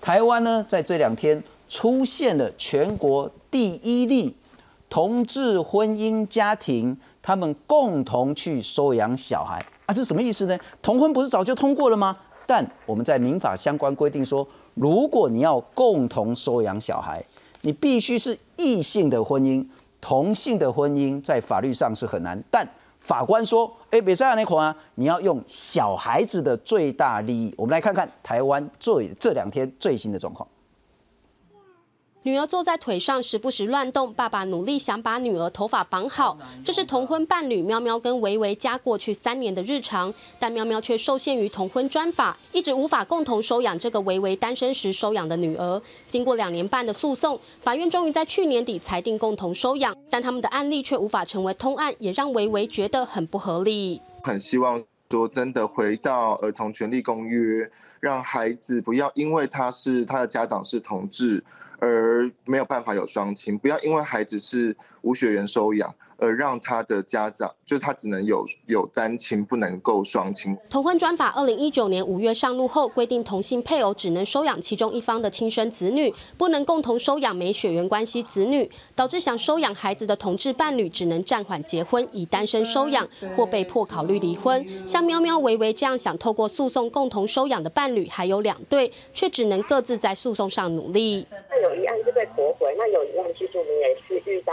台湾呢在这两天出现了全国第一例同志婚姻家庭，他们共同去收养小孩啊，这什么意思呢？同婚不是早就通过了吗？但我们在民法相关规定说，如果你要共同收养小孩，你必须是异性的婚姻，同性的婚姻在法律上是很难。但法官说，哎，比赛那款啊，你要用小孩子的最大利益。我们来看看台湾最这两天最新的状况。女儿坐在腿上，时不时乱动。爸爸努力想把女儿头发绑好。这是同婚伴侣喵喵跟维维家过去三年的日常，但喵喵却受限于同婚专法，一直无法共同收养这个维维单身时收养的女儿。经过两年半的诉讼，法院终于在去年底裁定共同收养，但他们的案例却无法成为通案，也让维维觉得很不合理。很希望说真的回到儿童权利公约，让孩子不要因为他是他的家长是同志。而没有办法有双亲，不要因为孩子是无血缘收养。而让他的家长，就是他只能有有单亲，不能够双亲。同婚专法二零一九年五月上路后，规定同性配偶只能收养其中一方的亲生子女，不能共同收养没血缘关系子女，导致想收养孩子的同志伴侣只能暂缓结婚，以单身收养，或被迫考虑离婚。像喵喵、维维这样想透过诉讼共同收养的伴侣还有两对，却只能各自在诉讼上努力。那有一案是被驳回，那有一案其实我们也是遇到。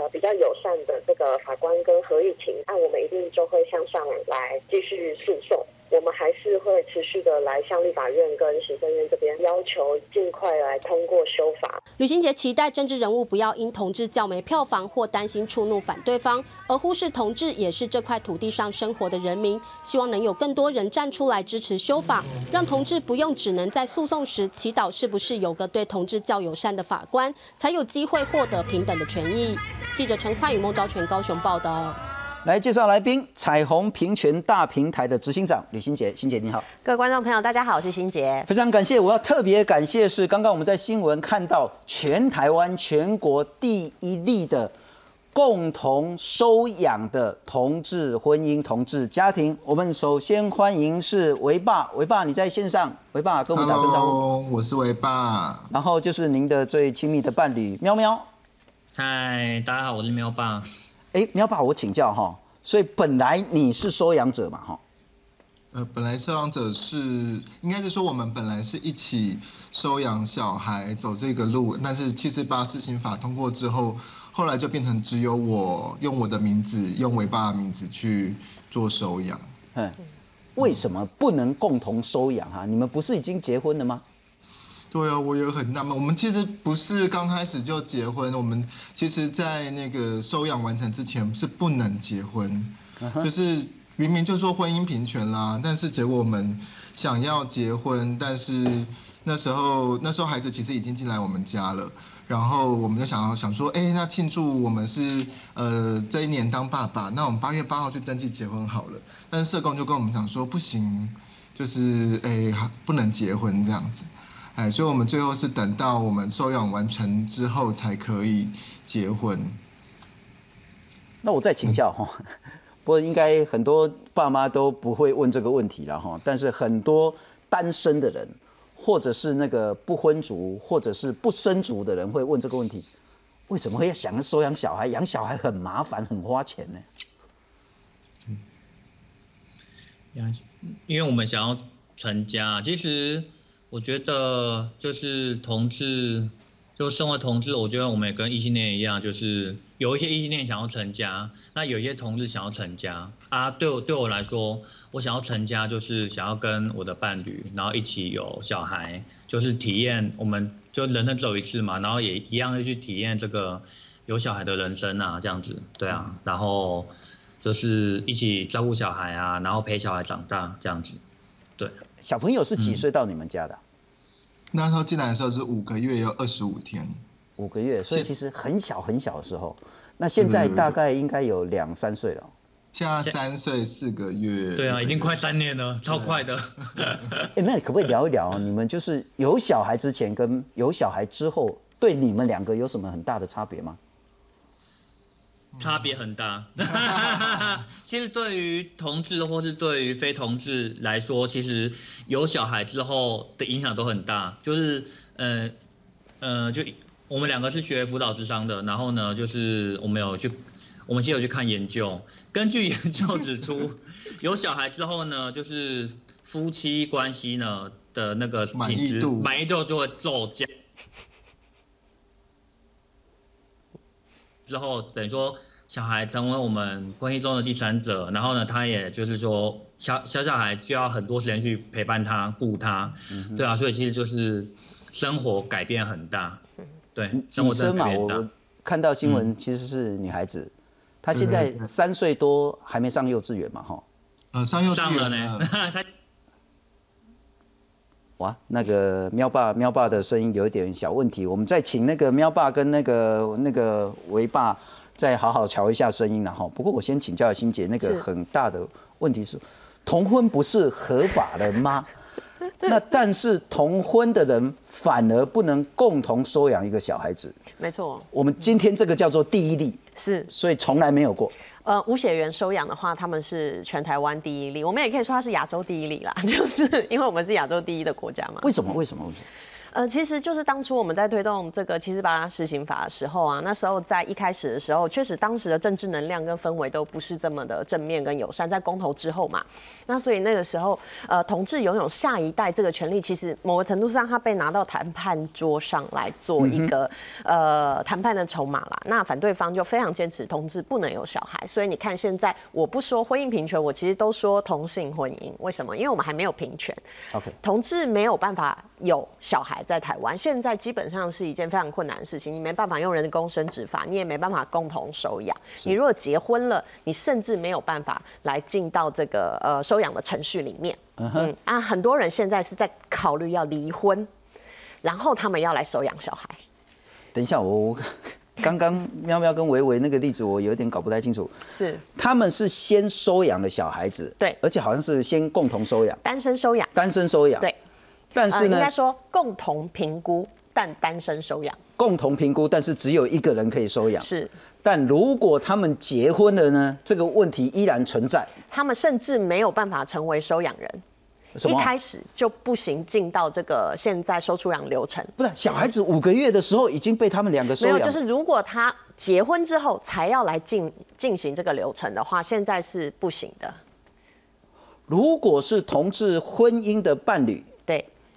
呃，比较友善的这个法官跟合议庭，那我们一定就会向上来继续诉讼。我们还是会持续的来向立法院跟行政院这边要求尽快来通过修法。吕新杰期待政治人物不要因同志较没票房或担心触怒反对方，而忽视同志也是这块土地上生活的人民。希望能有更多人站出来支持修法，让同志不用只能在诉讼时祈祷是不是有个对同志较友善的法官，才有机会获得平等的权益。记者陈焕宇、孟昭全高雄报道。来介绍来宾，彩虹平权大平台的执行长李新杰，新杰你好，各位观众朋友，大家好，我是新杰，非常感谢，我要特别感谢是刚刚我们在新闻看到全台湾全国第一例的共同收养的同志婚姻同志家庭，我们首先欢迎是维爸，维爸你在线上，维爸跟我们打声招呼，我是维爸，然后就是您的最亲密的伴侣喵喵，嗨，大家好，我是喵爸。哎，你要把我请教哈，所以本来你是收养者嘛哈？呃，本来收养者是应该是说我们本来是一起收养小孩走这个路，但是七四八施行法通过之后，后来就变成只有我用我的名字，用伟爸的名字去做收养。嗯，为什么不能共同收养哈？你们不是已经结婚了吗？对啊，我也很纳闷。我们其实不是刚开始就结婚，我们其实，在那个收养完成之前是不能结婚，就是明明就说婚姻平权啦，但是结果我们想要结婚，但是那时候那时候孩子其实已经进来我们家了，然后我们就想要想说，哎，那庆祝我们是呃这一年当爸爸，那我们八月八号去登记结婚好了。但是社工就跟我们讲说，不行，就是哎不能结婚这样子。哎，所以我们最后是等到我们收养完成之后才可以结婚。那我再请教哈，不过应该很多爸妈都不会问这个问题了哈。但是很多单身的人，或者是那个不婚族，或者是不生族的人会问这个问题：为什么会要想收养小孩？养小孩很麻烦，很花钱呢？嗯，因为我们想要成家，其实。我觉得就是同志，就身为同志，我觉得我们也跟异性恋一样，就是有一些异性恋想要成家，那有一些同志想要成家啊。对我对我来说，我想要成家，就是想要跟我的伴侣，然后一起有小孩，就是体验，我们就人生只有一次嘛，然后也一样的去体验这个有小孩的人生啊，这样子，对啊，然后就是一起照顾小孩啊，然后陪小孩长大这样子，对。小朋友是几岁到你们家的？那时候进来的时候是五个月，有二十五天。五个月，所以其实很小很小的时候。那现在大概应该有两三岁了。现在三岁四个月。对啊，已经快三年了，超快的。哎，那可不可以聊一聊？你们就是有小孩之前跟有小孩之后，对你们两个有什么很大的差别吗？差别很大。其实对于同志或是对于非同志来说，其实有小孩之后的影响都很大。就是呃呃，就我们两个是学辅导智商的，然后呢，就是我们有去，我们先有去看研究，根据研究指出，有小孩之后呢，就是夫妻关系呢的那个满意品质度满意度就会骤降。之后等于说小孩成为我们关系中的第三者，然后呢，他也就是说小小小孩需要很多时间去陪伴他、顾他，对啊，所以其实就是生活改变很大，对，生活生嘛，我的改变很大。看到新闻其实是女孩子，她现在三岁多还没上幼稚园嘛，哈。呃，上幼稚上了园呢 哇，那个喵爸喵爸的声音有一点小问题，我们再请那个喵爸跟那个那个维爸再好好调一下声音了哈。不过我先请教欣姐，那个很大的问题是，同婚不是合法的吗？那但是同婚的人反而不能共同收养一个小孩子。没错，我们今天这个叫做第一例，是所以从来没有过。呃，无血缘收养的话，他们是全台湾第一例，我们也可以说他是亚洲第一例啦，就是因为我们是亚洲第一的国家嘛。为什么？为什么？为什么？呃，其实就是当初我们在推动这个七四八施行法的时候啊，那时候在一开始的时候，确实当时的政治能量跟氛围都不是这么的正面跟友善，在公投之后嘛，那所以那个时候，呃，同志拥有下一代这个权利，其实某个程度上，他被拿到谈判桌上来做一个、呃谈判的筹码啦。那反对方就非常坚持同志不能有小孩，所以你看现在我不说婚姻平权，我其实都说同性婚姻，为什么？因为我们还没有平权。OK，同志没有办法有小孩在台湾，现在基本上是一件非常困难的事情。你没办法用人工生殖法，你也没办法共同收养。你如果结婚了，你甚至没有办法来进到这个呃收养的程序里面。嗯啊，很多人现在是在考虑要离婚，然后他们要来收养小孩。等一下，我我刚刚喵喵跟维维那个例子，我有点搞不太清楚。是他们是先收养了小孩子，对而且好像是先共同收养，单身收养，单身收养，对，呃，但是呢，应该说共同评估，但单身收养共同评估，但是只有一个人可以收养。是。但如果他们结婚了呢，这个问题依然存在。他们甚至没有办法成为收养人，一？开始就不行进到这个现在收出养流程。不是小孩子五个月的时候已经被他们两个收养没有，养，就是如果他结婚之后才要来进进行这个流程的话，现在是不行的。如果是同志婚姻的伴侣。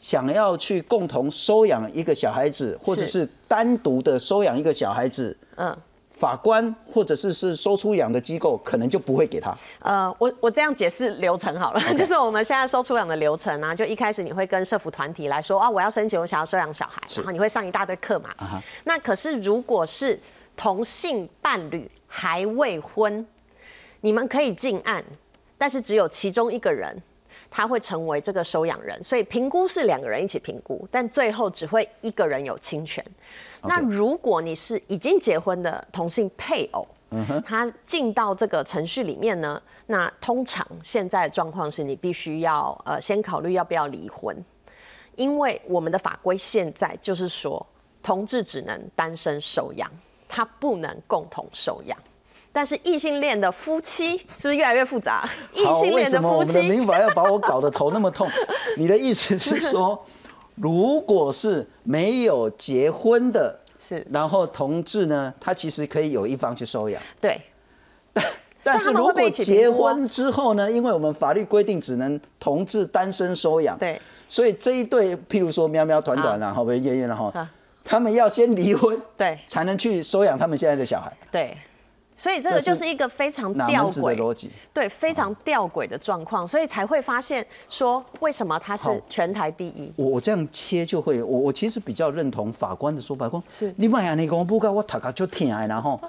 对，想要去共同收养一个小孩子，或者是单独的收养一个小孩子，嗯，法官或者是是收出养的机构可能就不会给他。呃，我我这样解释流程好了 就是我们现在收出养的流程啊，就一开始你会跟社服团体来说啊，我要申请，我想要收养小孩，然后你会上一大堆课嘛。那可是如果是同性伴侣还未婚，你们可以进案，但是只有其中一个人。他会成为这个收养人，所以评估是两个人一起评估，但最后只会一个人有侵权。那如果你是已经结婚的同性配偶，他进到这个程序里面呢，那通常现在的状况是你必须要呃先考虑要不要离婚，因为我们的法规现在就是说，同志只能单身收养，他不能共同收养。但是异性恋的夫妻是不是越来越复杂？异好，性恋为什么我夫妻。们的民法要把我搞得头那么痛？你的意思是说，如果是没有结婚的，是。然后同志呢，他其实可以有一方去收养，对。但是如果结婚之后呢，因为我们法律规定只能同志单身收养，对，所以这一对，譬如说喵喵团团啦，后面燕燕啦哈啊，他们要先离婚，对。才能去收养他们现在的小孩，对，所以这个就是一个非常吊诡的诡逻辑？对，非常吊诡的状况，所以才会发现说，为什么他是全台第一？我我这样切就会，我我其实比较认同法官的说法，讲是你买啊，你讲不该我读个就听然后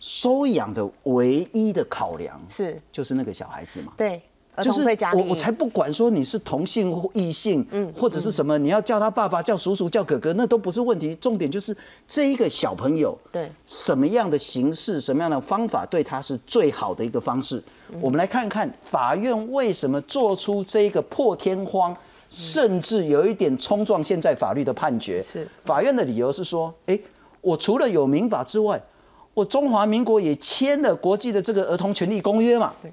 收养的唯一的考量是就是那个小孩子嘛。对，儿就是我我才不管说你是同性或异性，嗯或者是什么，你要叫他爸爸、叫叔叔、叫哥哥，那都不是问题。重点就是这一个小朋友，对什么样的形式、什么样的方法对他是最好的一个方式。嗯我们来看看法院为什么做出这个破天荒，甚至有一点冲撞现在法律的判决。是法院的理由是说，哎，我除了有民法之外，我中华民国也签了国际的这个儿童权利公约嘛。对。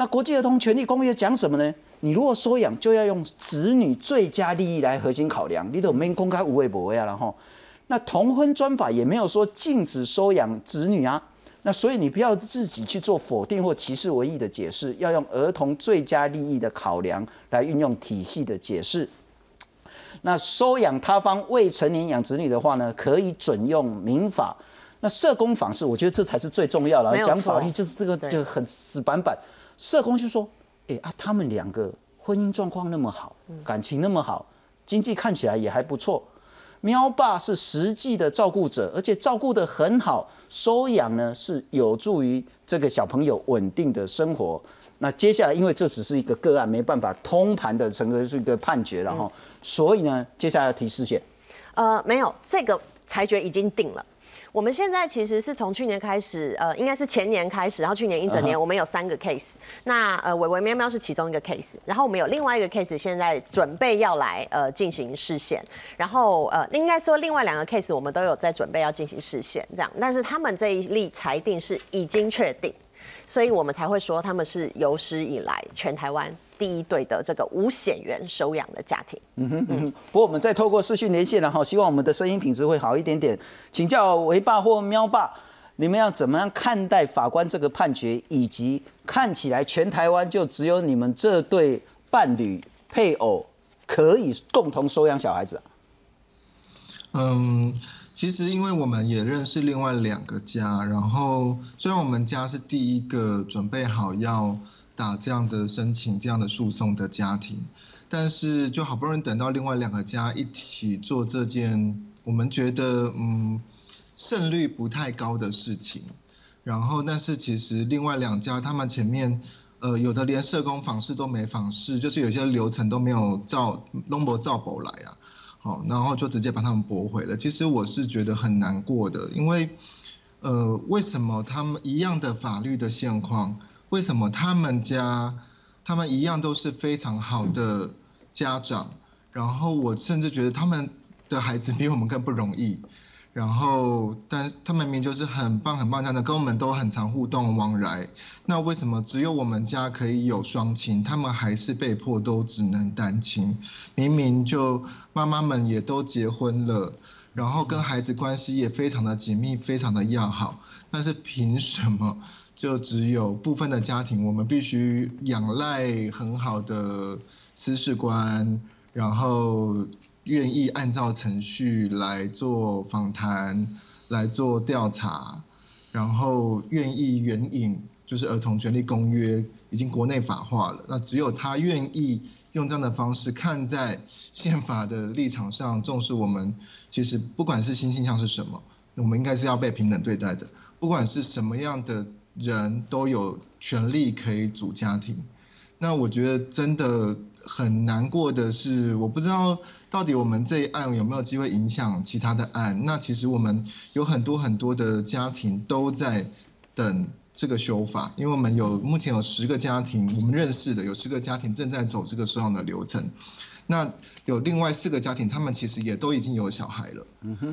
那国际儿童权利公约讲什么呢？你如果收养，就要用子女最佳利益来核心考量。你都没公开无为不为啊，然后，那同婚专法也没有说禁止收养子女啊。那所以你不要自己去做否定或歧视为意的解释，要用儿童最佳利益的考量来运用体系的解释。那收养他方未成年养子女的话呢，可以准用民法。那社工访视，我觉得这才是最重要的。讲法律就是这个就很死板板。社工就说：“哎啊，他们两个婚姻状况那么好，感情那么好，经济看起来也还不错。喵爸是实际的照顾者，而且照顾得很好，收养呢是有助于这个小朋友稳定的生活。那接下来，因为这只是一个个案，没办法通盘的成为是一个判决了哈，所以呢，接下来要提示线。呃，没有，这个裁决已经定了。”我们现在其实是从去年开始，呃，应该是前年开始，然后去年一整年我们有三个 case，那呃，伟伟喵喵是其中一个 case，然后我们有另外一个 case，现在准备要来呃进行试线，然后呃，应该说另外两个 case 我们都有在准备要进行试线，这样，但是他们这一例裁定是已经确定，所以我们才会说他们是有史以来全台湾。第一对的这个无险源收养的家庭。嗯哼嗯哼。不过我们再透过视讯连线然后，希望我们的声音品质会好一点点。请教维爸或喵爸，你们要怎么样看待法官这个判决，以及看起来全台湾就只有你们这对伴侣配偶可以共同收养小孩子？嗯，其实因为我们也认识另外两个家，然后虽然我们家是第一个准备好要。打这样的申请、这样的诉讼的家庭，但是就好不容易等到另外两个家一起做这件我们觉得嗯胜率不太高的事情，然后但是其实另外两家他们前面呃有的连社工访视都没访视，就是有些流程都没有照龙博照博来啊，好，然后就直接把他们驳回了。其实我是觉得很难过的，因为呃为什么他们一样的法律的现况？为什么他们家，他们一样都是非常好的家长，然后我甚至觉得他们的孩子比我们更不容易，然后但他们明明就是很棒很棒这样的，跟我们都很常互动往来，那为什么只有我们家可以有双亲，他们还是被迫都只能单亲？明明就妈妈们也都结婚了，然后跟孩子关系也非常的紧密，非常的要好，但是凭什么？就只有部分的家庭，我们必须仰赖很好的司事官，然后愿意按照程序来做访谈、来做调查，然后愿意援引就是儿童权利公约已经国内法化了，那只有他愿意用这样的方式看在宪法的立场上重视我们。其实不管是新倾向是什么，我们应该是要被平等对待的，不管是什么样的。人都有权利可以组家庭，那我觉得真的很难过的是，我不知道到底我们这一案有没有机会影响其他的案。那其实我们有很多很多的家庭都在等这个修法，因为我们有目前有十个家庭，我们认识的有十个家庭正在走这个收养的流程。那有另外四个家庭，他们其实也都已经有小孩了，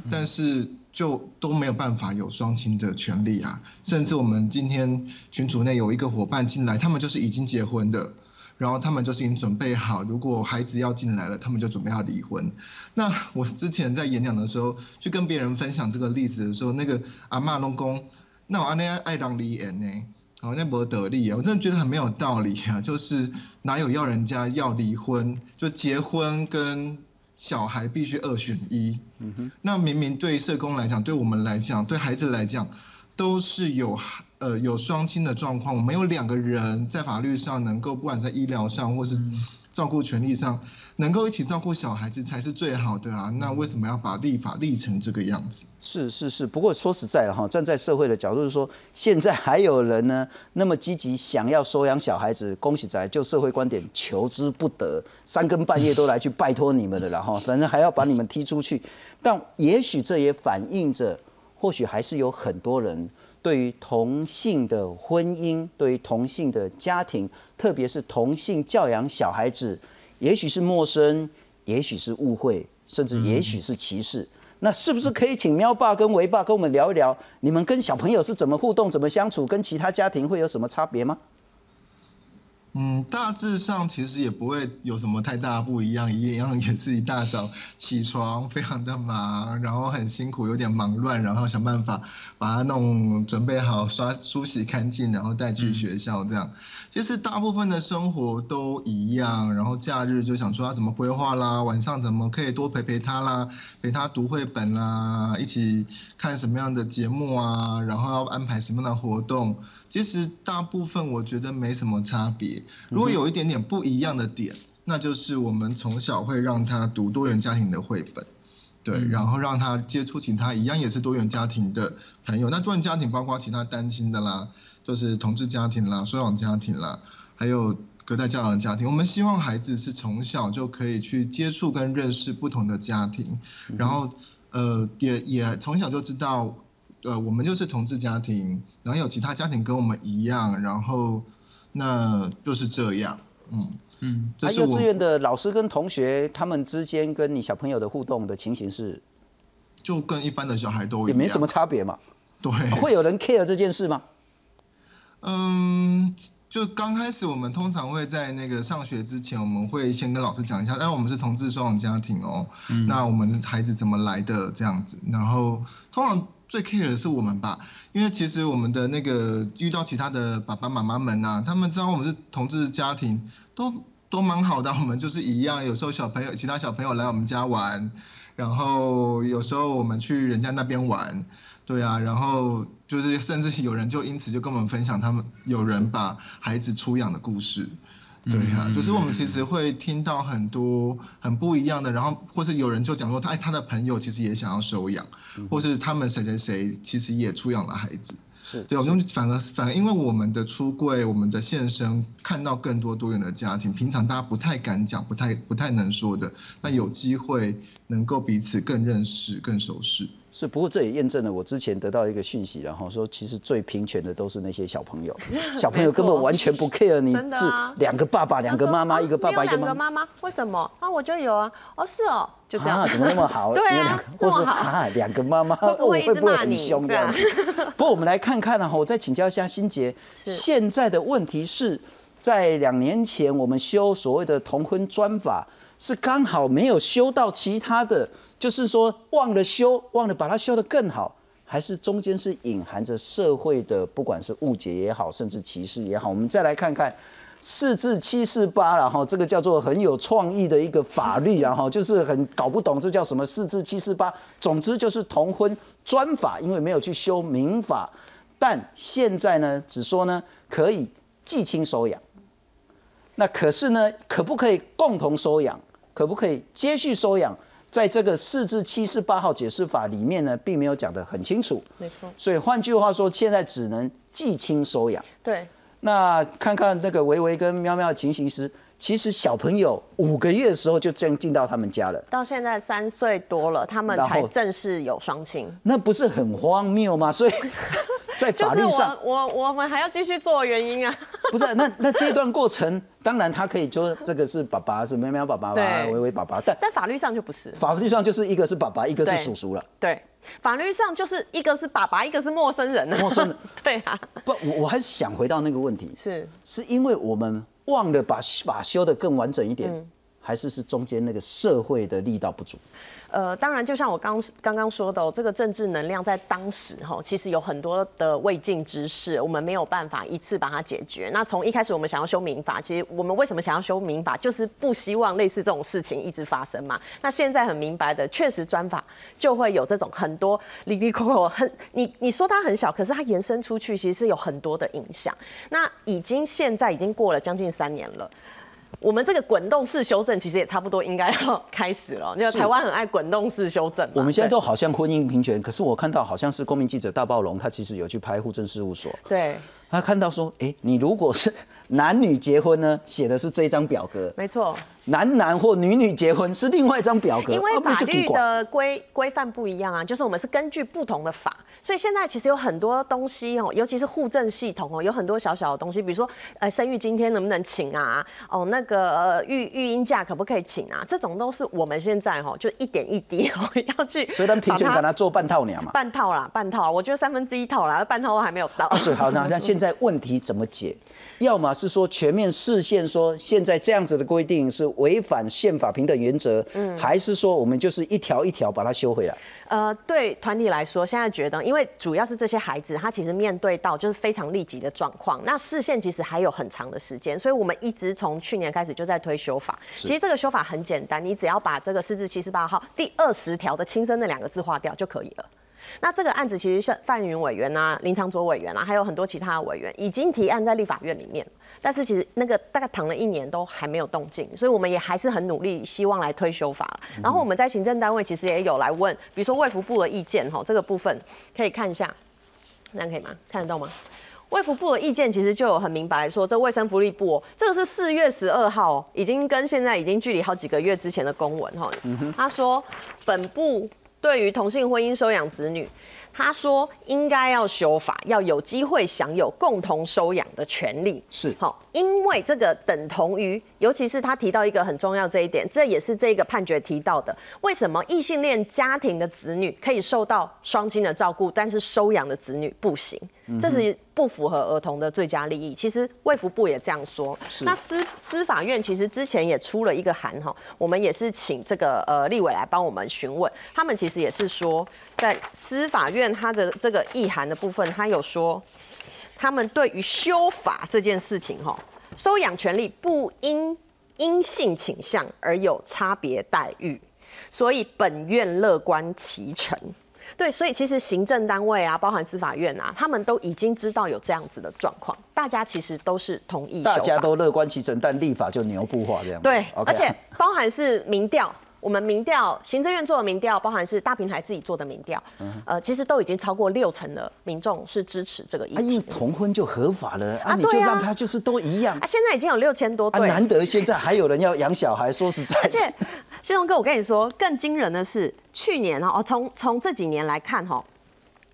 但是就都没有办法有双亲的权利啊。甚至我们今天群组内有一个伙伴进来，他们就是已经结婚的，然后他们就是已经准备好，如果孩子要进来了，他们就准备要离婚。那我之前在演讲的时候，去跟别人分享这个例子的时候，那个阿妈拢公，那我阿那爱当离言呢？好像不得力啊！我真的觉得很没有道理啊！就是哪有要人家要离婚，就结婚跟小孩必须二选一。嗯哼。那明明对社工来讲，对我们来讲，对孩子来讲，都是有呃有双亲的状况。我们有两个人在法律上能够，不管在医疗上或是照顾权利上。能够一起照顾小孩子才是最好的啊！那为什么要把立法立成这个样子？是是是，不过说实在的哈，站在社会的角度是说，现在还有人呢那么积极想要收养小孩子，恭喜仔就社会观点求之不得，三更半夜都来去拜托你们的了哈，反正还要把你们踢出去。但也许这也反映着，或许还是有很多人对于同性的婚姻，对于同性的家庭，特别是同性教养小孩子。也许是陌生，也许是误会，甚至也许是歧视。那是不是可以请喵爸跟维爸跟我们聊一聊，你们跟小朋友是怎么互动、怎么相处，跟其他家庭会有什么差别吗？嗯，大致上其实也不会有什么太大不一样，一样也是一大早起床，非常的忙，然后很辛苦，有点忙乱，然后想办法把它弄准备好，刷梳洗干净，然后带去学校这样。其实大部分的生活都一样，然后假日就想说要怎么规划啦，晚上怎么可以多陪陪他啦，陪他读绘本啦，一起看什么样的节目啊，然后要安排什么样的活动。其实大部分我觉得没什么差别。如果有一点点不一样的点，那就是我们从小会让他读多元家庭的绘本，对，然后让他接触其他一样也是多元家庭的朋友。那多元家庭包括其他单亲的啦，就是同志家庭啦、收养家庭啦，还有隔代教养的家庭。我们希望孩子是从小就可以去接触跟认识不同的家庭，然后呃也也从小就知道，呃我们就是同志家庭，然后有其他家庭跟我们一样，然后。那就是这样，嗯嗯。那幼稚园的老师跟同学他们之间跟你小朋友的互动的情形是，就跟一般的小孩都一样，也没什么差别嘛。对。会有人 care 这件事吗？嗯，就刚开始我们通常会在那个上学之前，我们会先跟老师讲一下，但，我们是同志双养家庭哦，那我们孩子怎么来的这样子，然后通常。最 care 的是我们吧，因为其实我们的那个遇到其他的爸爸妈妈们呐，他们知道我们是同志家庭，都都蛮好的。我们就是一样，有时候小朋友其他小朋友来我们家玩，然后有时候我们去人家那边玩，对啊，然后就是甚至有人就因此就跟我们分享他们有人把孩子出养的故事。对呀，就是我们其实会听到很多很不一样的，然后或是有人就讲说他他的朋友其实也想要收养，或是他们谁谁谁其实也出养了孩子。是对，我们反而反而因为我们的出柜，我们的现身，看到更多多元的家庭，平常大家不太敢讲，不太不太能说的，那有机会能够彼此更认识、更熟识。是，不过这也验证了我之前得到一个讯息，然后说其实最平权的都是那些小朋友，小朋友根本完全不 care 你是两个爸爸、两个妈妈，一个爸爸一个妈妈，为什么？啊，我就有啊，哦是哦，就这样，怎么那么好？对啊，或是啊两个妈妈，会不会很凶这样？不过我们来看看呢，我再请教一下心杰，现在的问题是在两年前我们修所谓的同婚专法，是刚好没有修到其他的。就是说，忘了修，忘了把它修得更好，还是中间是隐含着社会的，不管是误解也好，甚至歧视也好。我们再来看看四至七四八然后这个叫做很有创意的一个法律，然后就是很搞不懂这叫什么四至七四八。总之就是同婚专法，因为没有去修民法，但现在呢，只说呢可以继亲收养。那可是呢，可不可以共同收养？可不可以接续收养？在这个四至七十八号解释法里面呢，并没有讲得很清楚。没错。所以换句话说，现在只能寄亲收养。对。那看看那个维维跟喵喵的情形时，其实小朋友五个月的时候就这样进到他们家了。到现在三岁多了，他们才正式有双亲。那不是很荒谬吗？所以。在法律上，我我们还要继续做原因啊？不是，那那这段过程，当然他可以说这个是爸爸，是喵喵爸爸，维维爸爸，但但法律上就不是，法律上就是一个是爸爸，一个是叔叔了。对，法律上就是一个是爸爸，一个是陌生人。陌生人，对啊。不，我我还是想回到那个问题，是是因为我们忘了把法修的更完整一点，还是是中间那个社会的力道不足？呃，当然，就像我刚刚刚说的，这个政治能量在当时哈，其实有很多的未尽之事，我们没有办法一次把它解决。那从一开始我们想要修民法，其实我们为什么想要修民法，就是不希望类似这种事情一直发生嘛。那现在很明白的，确实专法就会有这种很多里里口口很，你你说它很小，可是它延伸出去，其实是有很多的影响。那已经现在已经过了将近三年了。我们这个滚动式修正其实也差不多应该要开始了，因为台湾很爱滚动式修正。我们现在都好像婚姻平权，可是我看到好像是公民记者大暴龙，他其实有去拍户政事务所。对。他看到说，哎，你如果是男女结婚呢，写的是这一张表格。没错。男男或女女结婚是另外一张表格，因为法律的规规范不一样啊，就是我们是根据不同的法，所以现在其实有很多东西哦，尤其是户政系统哦，有很多小小的东西，比如说呃生育今天能不能请啊，哦那个呃育育婴假可不可以请啊，这种都是我们现在哦就一点一滴哦 要去，所以咱平均给他做半套娘嘛。半套啦，半套，我觉得三分之一套啦，半套都还没有到。啊，所以好，那那现 在问题怎么解？要么是说全面视线，说现在这样子的规定是违反宪法平等原则，嗯，还是说我们就是一条一条把它修回来？呃，对团体来说，现在觉得，因为主要是这些孩子，他其实面对到就是非常立即的状况，那视线其实还有很长的时间，所以我们一直从去年开始就在推修法。其实这个修法很简单，你只要把这个四至七十八号第二十条的亲生那两个字划掉就可以了。那这个案子其实是范云委员啊、林长卓委员啊，还有很多其他的委员已经提案在立法院里面，但是其实那个大概躺了一年都还没有动静，所以我们也还是很努力，希望来推修法。然后我们在行政单位其实也有来问，比如说卫福部的意见哈，这个部分可以看一下，这样可以吗？看得到吗？卫福部的意见其实就有很明白说，这卫生福利部、哦、这个是四月十二号哦，已经跟现在已经距离好几个月之前的公文哈。他说本部对于同性婚姻收养子女，他说应该要修法，要有机会享有共同收养的权利。是好，因为这个等同于，尤其是他提到一个很重要这一点，这也是这个判决提到的，为什么异性恋家庭的子女可以受到双亲的照顾，但是收养的子女不行？这是不符合儿童的最佳利益。其实卫福部也这样说。那司司法院其实之前也出了一个函哈，我们也是请这个呃立委来帮我们询问，他们其实也是说，在司法院他的这个意函的部分，他有说，他们对于修法这件事情哈，收养权利不因因性倾向而有差别待遇，所以本院乐观其成。对，所以其实行政单位啊，包含司法院啊，他们都已经知道有这样子的状况，大家其实都是同意，大家都乐观其成，但立法就牛不化这样。对而且包含是民调。我们民调，行政院做的民调，包含是大平台自己做的民调，呃，其实都已经超过六成的民众是支持这个议啊，因为。同婚就合法了啊，啊你就让他就是都一样。啊，现在已经有六千多啊，对，难得现在还有人要养小孩，说实在。的，而且，新荣哥，我跟你说，更惊人的是，去年哦，从从这几年来看哈。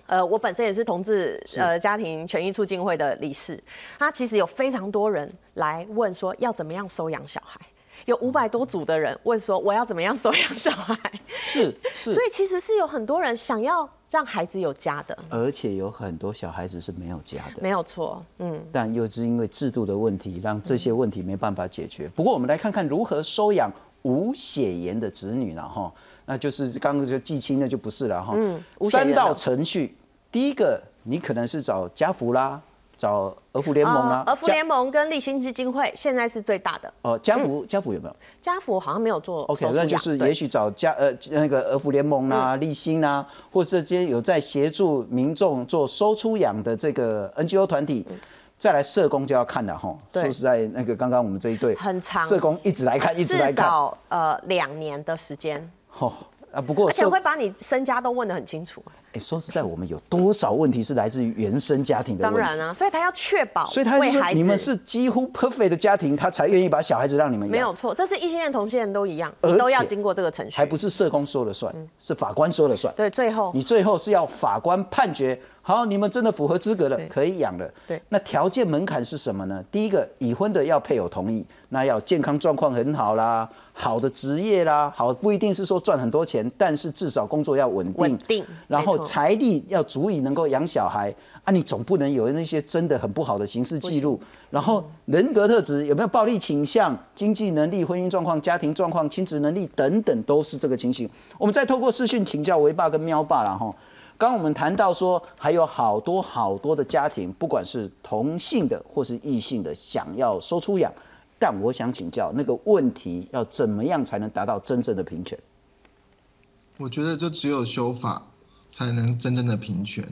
呃，我本身也是同志呃家庭权益促进会的理事，他其实有非常多人来问说要怎么样收养小孩，有五百多组的人问说我要怎么样收养小孩，是是所，以其实是有很多人想要让孩子有家的，而且有很多小孩子是没有家的，没有错，嗯，但又是因为制度的问题，让这些问题没办法解决。不过我们来看看如何收养无血缘的子女了哈，那就是刚刚就寄亲的就不是了哈。嗯三道程序，第一个你可能是找家福啦，找儿福联盟啦，呃儿福联盟跟立新基金会现在是最大的，哦家福家福有没有？家福好像没有做？OK，那就是也许找家呃那个儿福联盟啦、立新啦，或者这些有在协助民众做收出养的这个 NGO 团体。再来社工就要看了哈，对。说实在，那个刚刚我们这一队很长。社工一直来看，一直至来看，少呃两年的时间，哦啊，不过而且社会把你身家都问得很清楚。哎，说实在，我们有多少问题是来自于原生家庭的问题？当然啊，所以他要确保所以他就说你们是几乎 perfect 的家庭，他才愿意把小孩子让你们养。没有错，这是异性恋、同性恋都一样，你都要经过这个程序，还不是社工说了算，是法官说了算。对，最后你最后是要法官判决，好，你们真的符合资格了，可以养了。对那条件门槛是什么呢？第一个，已婚的要配偶同意，那要健康状况很好啦，好的职业啦，好不一定是说赚很多钱，但是至少工作要稳定，稳定然后财力要足以能够养小孩啊，你总不能有那些真的很不好的刑事记录，然后人格特质有没有暴力倾向、经济能力、婚姻状况、家庭状况、亲子能力等等，都是这个情形。我们再透过视讯请教维爸跟喵爸了哈。刚刚我们谈到说，还有好多好多的家庭，不管是同性的或是异性的，想要收出养，但我想请教，那个问题要怎么样才能达到真正的平权？我觉得就只有修法才能真正的平权。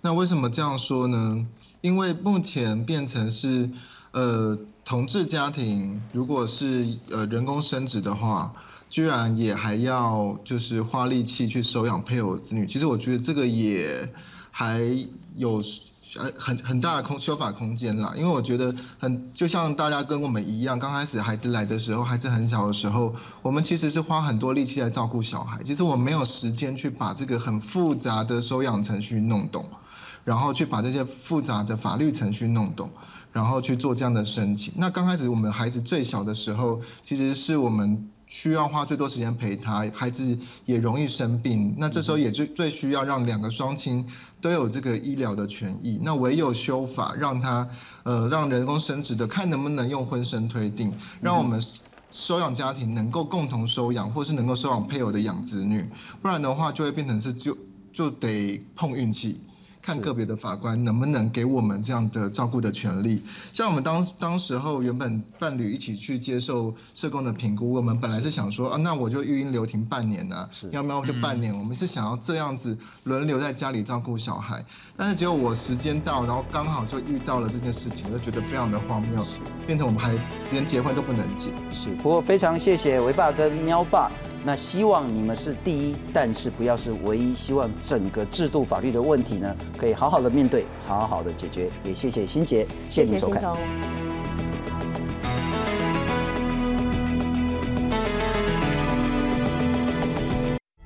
那为什么这样说呢？因为目前变成是，呃，同志家庭如果是呃人工生殖的话，居然也还要就是花力气去收养配偶子女。其实我觉得这个也还有很很大的空修法空间啦。因为我觉得很就像大家跟我们一样，刚开始孩子来的时候，孩子很小的时候，我们其实是花很多力气来照顾小孩，其实我没有时间去把这个很复杂的收养程序弄懂，然后去把这些复杂的法律程序弄懂。然后去做这样的申请。那刚开始我们孩子最小的时候，其实是我们需要花最多时间陪他，孩子也容易生病。那这时候也最最需要让两个双亲都有这个医疗的权益。那唯有修法，让他呃让人工生殖的，看能不能用婚生推定，让我们收养家庭能够共同收养，或是能够收养配偶的养子女。不然的话，就会变成是就就得碰运气。看个别的法官能不能给我们这样的照顾的权利。像我们当当时候原本伴侣一起去接受社工的评估，我们本来是想说啊，那我就育婴留停半年呢，要不要就半年？我们是想要这样子轮流在家里照顾小孩，但是结果我时间到，然后刚好就遇到了这件事情，就觉得非常的荒谬，变成我们还连结婚都不能结。是，不过非常谢谢维爸跟喵爸。那希望你们是第一，但是不要是唯一。希望整个制度法律的问题呢，可以好好的面对，好好的解决。也谢谢新杰，谢谢你收看。